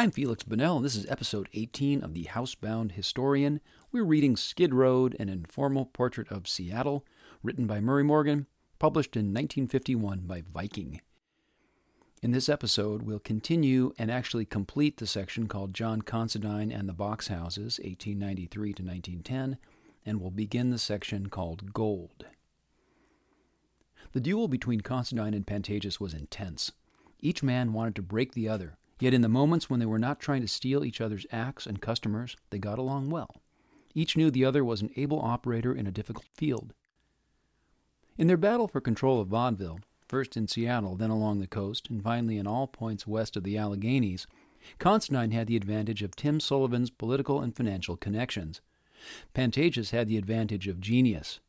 I'm Felix Bonnell, and this is episode 18 of The Housebound Historian. We're reading Skid Road, an informal portrait of Seattle, written by Murray Morgan, published in 1951 by Viking. In this episode, we'll continue and actually complete the section called John Considine and the Box Houses, 1893 to 1910, and we'll begin the section called Gold. The duel between Considine and Pantages was intense. Each man wanted to break the other, yet in the moments when they were not trying to steal each other's acts and customers, they got along well. Each knew the other was an able operator in a difficult field. In their battle for control of vaudeville, first in Seattle, then along the coast, and finally in all points west of the Alleghenies, Considine had the advantage of Tim Sullivan's political and financial connections. Pantages had the advantage of genius.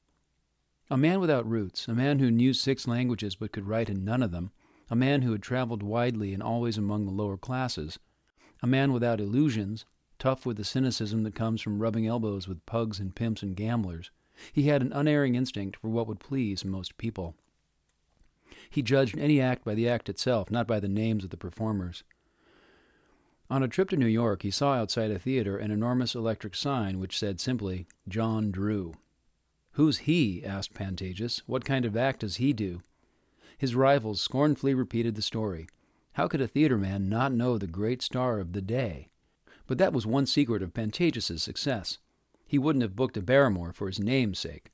A man without roots, a man who knew six languages but could write in none of them, a man who had traveled widely and always among the lower classes, a man without illusions, tough with the cynicism that comes from rubbing elbows with pugs and pimps and gamblers. He had an unerring instinct for what would please most people. He judged any act by the act itself, not by the names of the performers. On a trip to New York, he saw outside a theater an enormous electric sign which said simply, John Drew. Who's he? asked Pantages. What kind of act does he do? His rivals scornfully repeated the story. How could a theater man not know the great star of the day? But that was one secret of Pantages's success. He wouldn't have booked a Barrymore for his name's sake.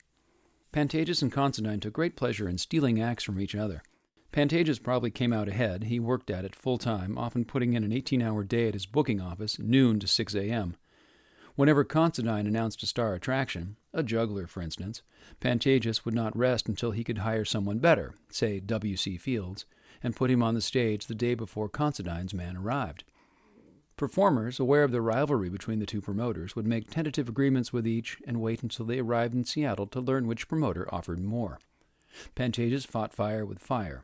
Pantages and Considine took great pleasure in stealing acts from each other. Pantages probably came out ahead. He worked at it full time, often putting in an 18 hour day at his booking office, noon to 6 a.m. Whenever Considine announced a star attraction, a juggler for instance, Pantages would not rest until he could hire someone better, say W.C. Fields, and put him on the stage the day before Considine's man arrived. Performers, aware of the rivalry between the two promoters, would make tentative agreements with each and wait until they arrived in Seattle to learn which promoter offered more. Pantages fought fire with fire.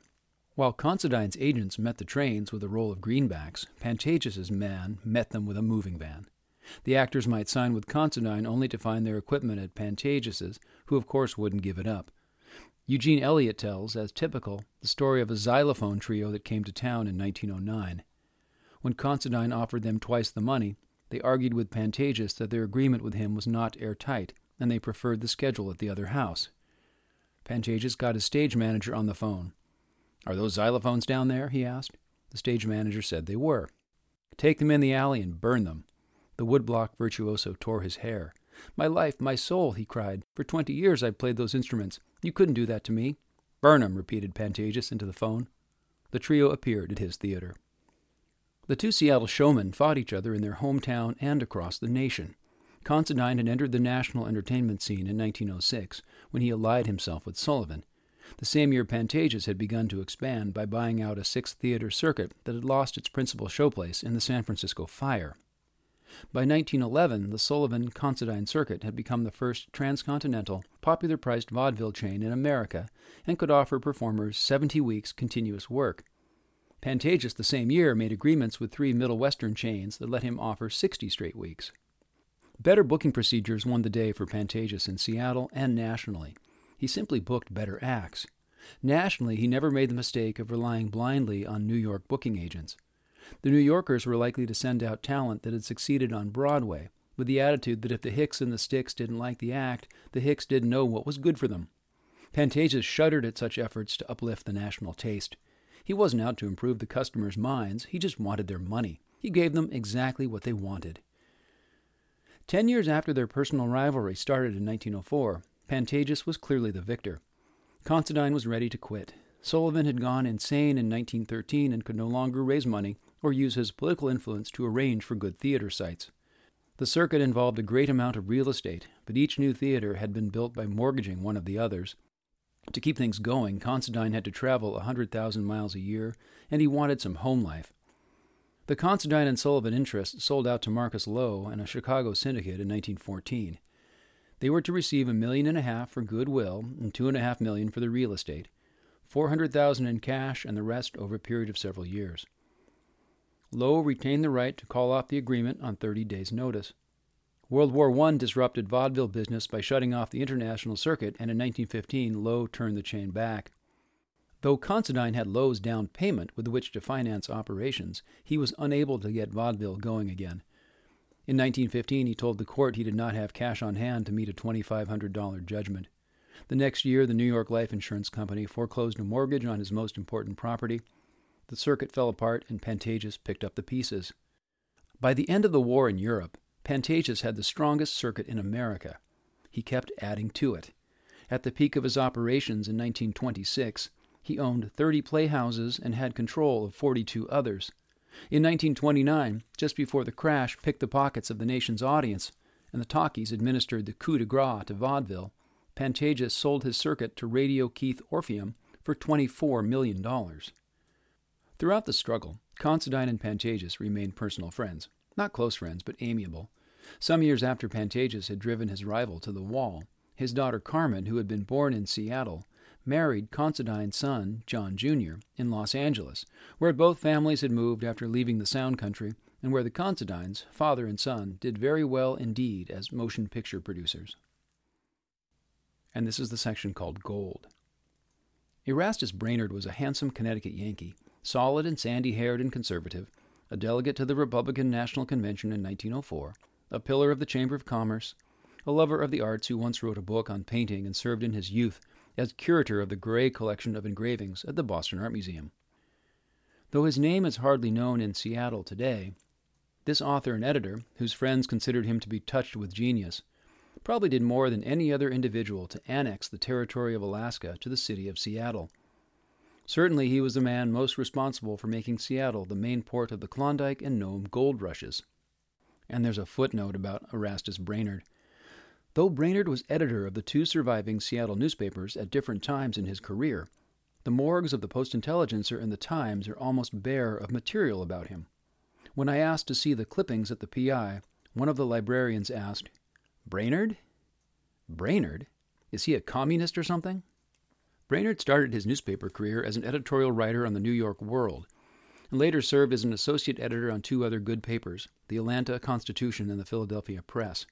While Considine's agents met the trains with a roll of greenbacks, Pantages's man met them with a moving van. The actors might sign with Considine only to find their equipment at Pantages's, who of course wouldn't give it up. Eugene Elliott tells, as typical, the story of a xylophone trio that came to town in 1909. When Considine offered them twice the money, they argued with Pantages that their agreement with him was not airtight, and they preferred the schedule at the other house. Pantages got his stage manager on the phone. Are those xylophones down there? he asked. The stage manager said they were. Take them in the alley and burn them. The woodblock virtuoso tore his hair. My life, my soul, he cried. For twenty years I've played those instruments. You couldn't do that to me. Burn 'em, repeated Pantages into the phone. The trio appeared at his theater. The two Seattle showmen fought each other in their hometown and across the nation. Considine had entered the national entertainment scene in 1906 when he allied himself with Sullivan. The same year, Pantages had begun to expand by buying out a six theater circuit that had lost its principal showplace in the San Francisco fire. By 1911, the Sullivan Considine Circuit had become the first transcontinental, popular priced vaudeville chain in America and could offer performers 70 weeks continuous work. Pantages the same year made agreements with three Middle Western chains that let him offer 60 straight weeks. Better booking procedures won the day for Pantages in Seattle and nationally. He simply booked better acts. Nationally, he never made the mistake of relying blindly on New York booking agents. The New Yorkers were likely to send out talent that had succeeded on Broadway, with the attitude that if the Hicks and the Sticks didn't like the act, the Hicks didn't know what was good for them. Pantages shuddered at such efforts to uplift the national taste. He wasn't out to improve the customers' minds, he just wanted their money. He gave them exactly what they wanted. Ten years after their personal rivalry started in 1904, Pantages was clearly the victor. Considine was ready to quit. Sullivan had gone insane in 1913 and could no longer raise money or use his political influence to arrange for good theater sites. The circuit involved a great amount of real estate, but each new theater had been built by mortgaging one of the others. To keep things going, Considine had to travel a 100,000 miles a year, and he wanted some home life. The Considine and Sullivan interest sold out to Marcus Loew and a Chicago syndicate in 1914. They were to receive a million and a half for goodwill and two and a half million for the real estate, 400,000 in cash and the rest over a period of several years. Loew retained the right to call off the agreement on 30 days' notice. World War I disrupted vaudeville business by shutting off the international circuit, and in 1915 Loew turned the chain back. Though Considine had Loew's down payment with which to finance operations, he was unable to get vaudeville going again. In 1915, he told the court he did not have cash on hand to meet a $2,500 judgment. The next year, the New York Life Insurance Company foreclosed a mortgage on his most important property. The circuit fell apart, and Pantages picked up the pieces. By the end of the war in Europe, Pantages had the strongest circuit in America. He kept adding to it. At the peak of his operations in 1926, he owned 30 playhouses and had control of 42 others. In 1929, just before the crash picked the pockets of the nation's audience, and the talkies administered the coup de grace to vaudeville, Pantages sold his circuit to Radio Keith Orpheum for $24 million. Throughout the struggle, Considine and Pantages remained personal friends. Not close friends, but amiable. Some years after Pantages had driven his rival to the wall, his daughter Carmen, who had been born in Seattle, married Considine's son, John Jr., in Los Angeles, where both families had moved after leaving the Sound Country, and where the Considines, father and son, did very well indeed as motion picture producers. And this is the section called Gold. Erastus Brainerd was a handsome Connecticut Yankee, solid and sandy haired and conservative, a delegate to the Republican National Convention in 1904, a pillar of the Chamber of Commerce, a lover of the arts who once wrote a book on painting and served in his youth as curator of the Gray collection of engravings at the Boston Art Museum. Though his name is hardly known in Seattle today, this author and editor, whose friends considered him to be touched with genius, probably did more than any other individual to annex the territory of Alaska to the city of Seattle. Certainly, he was the man most responsible for making Seattle the main port of the Klondike and Nome gold rushes. And there's a footnote about Erastus Brainerd. Though Brainerd was editor of the two surviving Seattle newspapers at different times in his career, the morgues of the Post Intelligencer and the Times are almost bare of material about him. When I asked to see the clippings at the PI, one of the librarians asked, Brainerd? Brainerd? Is he a communist or something? Brainerd started his newspaper career as an editorial writer on the New York World, and later served as an associate editor on two other good papers, the Atlanta Constitution and the Philadelphia Press.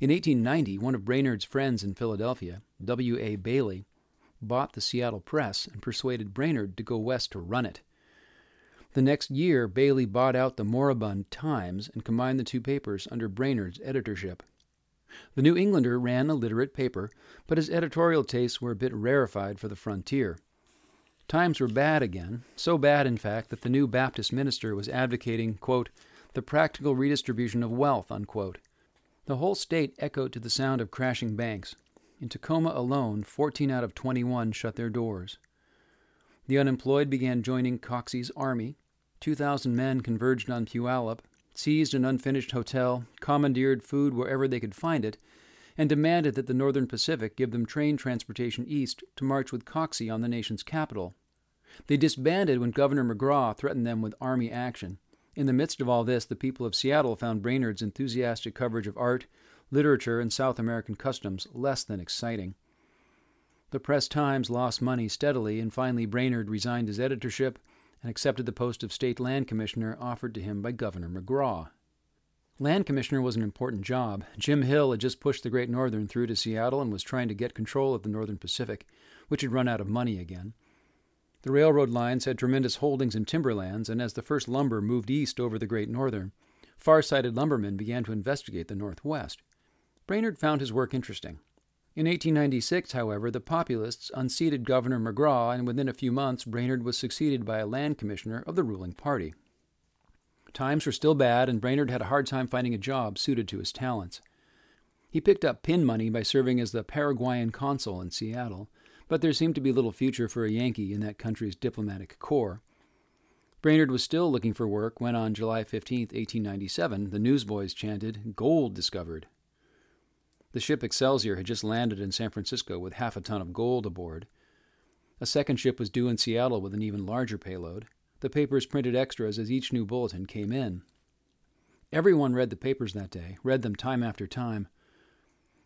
In 1890, one of Brainerd's friends in Philadelphia, W. A. Bailey, bought the Seattle Press and persuaded Brainerd to go west to run it. The next year, Bailey bought out the moribund Times and combined the two papers under Brainerd's editorship. The New Englander ran a literate paper, but his editorial tastes were a bit rarefied for the frontier. Times were bad again, so bad, in fact, that the new Baptist minister was advocating, quote, the practical redistribution of wealth, unquote, the whole state echoed to the sound of crashing banks. In Tacoma alone, 14 out of 21 shut their doors. The unemployed began joining Coxey's army. 2,000 men converged on Puyallup, seized an unfinished hotel, commandeered food wherever they could find it, and demanded that the Northern Pacific give them train transportation east to march with Coxey on the nation's capital. They disbanded when Governor McGraw threatened them with army action. In the midst of all this, the people of Seattle found Brainerd's enthusiastic coverage of art, literature, and South American customs less than exciting. The Press Times lost money steadily, and finally Brainerd resigned his editorship and accepted the post of state land commissioner offered to him by Governor McGraw. Land commissioner was an important job. Jim Hill had just pushed the Great Northern through to Seattle and was trying to get control of the Northern Pacific, which had run out of money again. The railroad lines had tremendous holdings in timberlands, and as the first lumber moved east over the Great Northern, far sighted lumbermen began to investigate the Northwest. Brainerd found his work interesting. In 1896, however, the Populists unseated Governor McGraw, and within a few months, Brainerd was succeeded by a land commissioner of the ruling party. Times were still bad, and Brainerd had a hard time finding a job suited to his talents. He picked up pin money by serving as the Paraguayan consul in Seattle, but there seemed to be little future for a Yankee in that country's diplomatic corps. Brainerd was still looking for work when, on July 15, 1897, the newsboys chanted, Gold discovered. The ship Excelsior had just landed in San Francisco with half a ton of gold aboard. A second ship was due in Seattle with an even larger payload. The papers printed extras as each new bulletin came in. Everyone read the papers that day, read them time after time.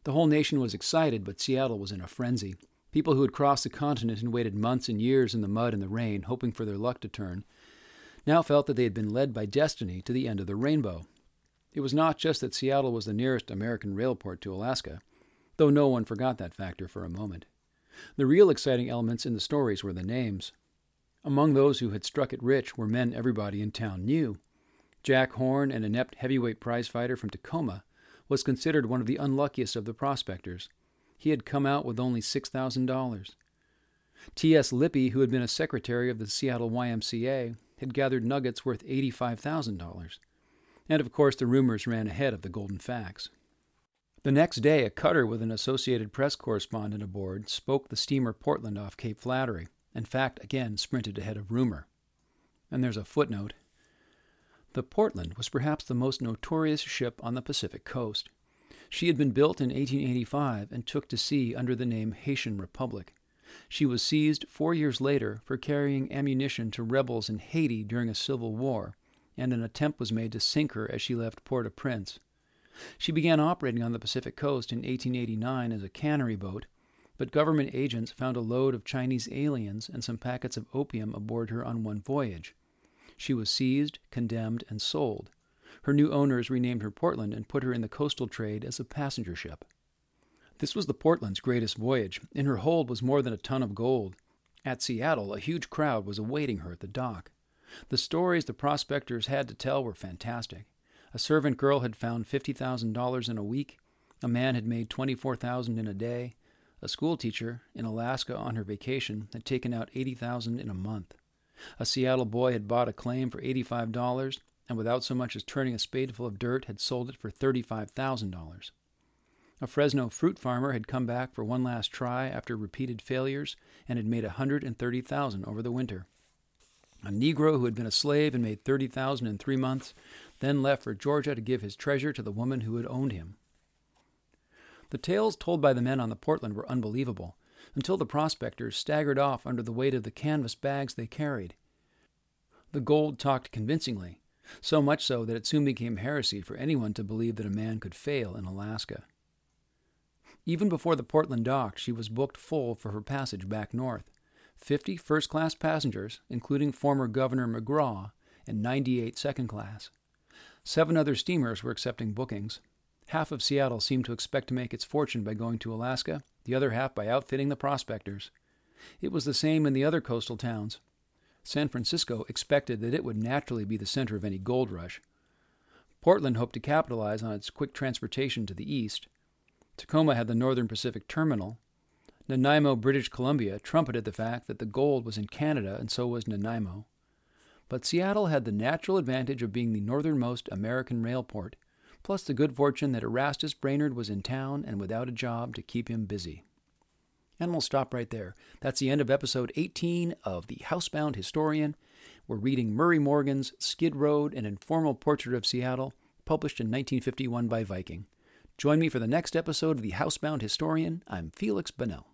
The whole nation was excited, but Seattle was in a frenzy. People who had crossed the continent and waited months and years in the mud and the rain, hoping for their luck to turn, now felt that they had been led by destiny to the end of the rainbow. It was not just that Seattle was the nearest American railport to Alaska, though no one forgot that factor for a moment. The real exciting elements in the stories were the names. Among those who had struck it rich were men everybody in town knew. Jack Horn, an inept heavyweight prizefighter from Tacoma, was considered one of the unluckiest of the prospectors. He had come out with only $6,000. T.S. Lippy, who had been a secretary of the Seattle YMCA, had gathered nuggets worth $85,000. And of course, the rumors ran ahead of the golden facts. The next day, a cutter with an Associated Press correspondent aboard spoke the steamer Portland off Cape Flattery. In fact, again sprinted ahead of rumor. And there's a footnote. The Portland was perhaps the most notorious ship on the Pacific coast. She had been built in 1885 and took to sea under the name Haitian Republic. She was seized four years later for carrying ammunition to rebels in Haiti during a civil war, and an attempt was made to sink her as she left Port au Prince. She began operating on the Pacific coast in 1889 as a cannery boat, but government agents found a load of Chinese aliens and some packets of opium aboard her on one voyage. She was seized, condemned, and sold. Her new owners renamed her Portland and put her in the coastal trade as a passenger ship. This was the Portland's greatest voyage. In her hold was more than a ton of gold. At Seattle, a huge crowd was awaiting her at the dock. The stories the prospectors had to tell were fantastic. A servant girl had found $50,000 in a week. A man had made 24,000 in a day. A schoolteacher in Alaska on her vacation had taken out 80,000 in a month. A Seattle boy had bought a claim for $85 and without so much as turning a spadeful of dirt had sold it for $35,000. A Fresno fruit farmer had come back for one last try after repeated failures and had made a 130,000 over the winter. A Negro who had been a slave and made 30,000 in 3 months then left for Georgia to give his treasure to the woman who had owned him. The tales told by the men on the Portland were unbelievable, until the prospectors staggered off under the weight of the canvas bags they carried. The gold talked convincingly, so much so that it soon became heresy for anyone to believe that a man could fail in Alaska. Even before the Portland docked, she was booked full for her passage back north. Fifty first class passengers, including former Governor McGraw, and 98 second class. Seven other steamers were accepting bookings. Half of Seattle seemed to expect to make its fortune by going to Alaska, the other half by outfitting the prospectors. It was the same in the other coastal towns. San Francisco expected that it would naturally be the center of any gold rush. Portland hoped to capitalize on its quick transportation to the east. Tacoma had the Northern Pacific Terminal. Nanaimo, British Columbia, trumpeted the fact that the gold was in Canada and so was Nanaimo. But Seattle had the natural advantage of being the northernmost American rail port, plus the good fortune that Erastus Brainerd was in town and without a job to keep him busy. And we'll stop right there. That's the end of episode 18 of The Housebound Historian. We're reading Murray Morgan's Skid Road, an informal portrait of Seattle, published in 1951 by Viking. Join me for the next episode of The Housebound Historian. I'm Felix Bonnell.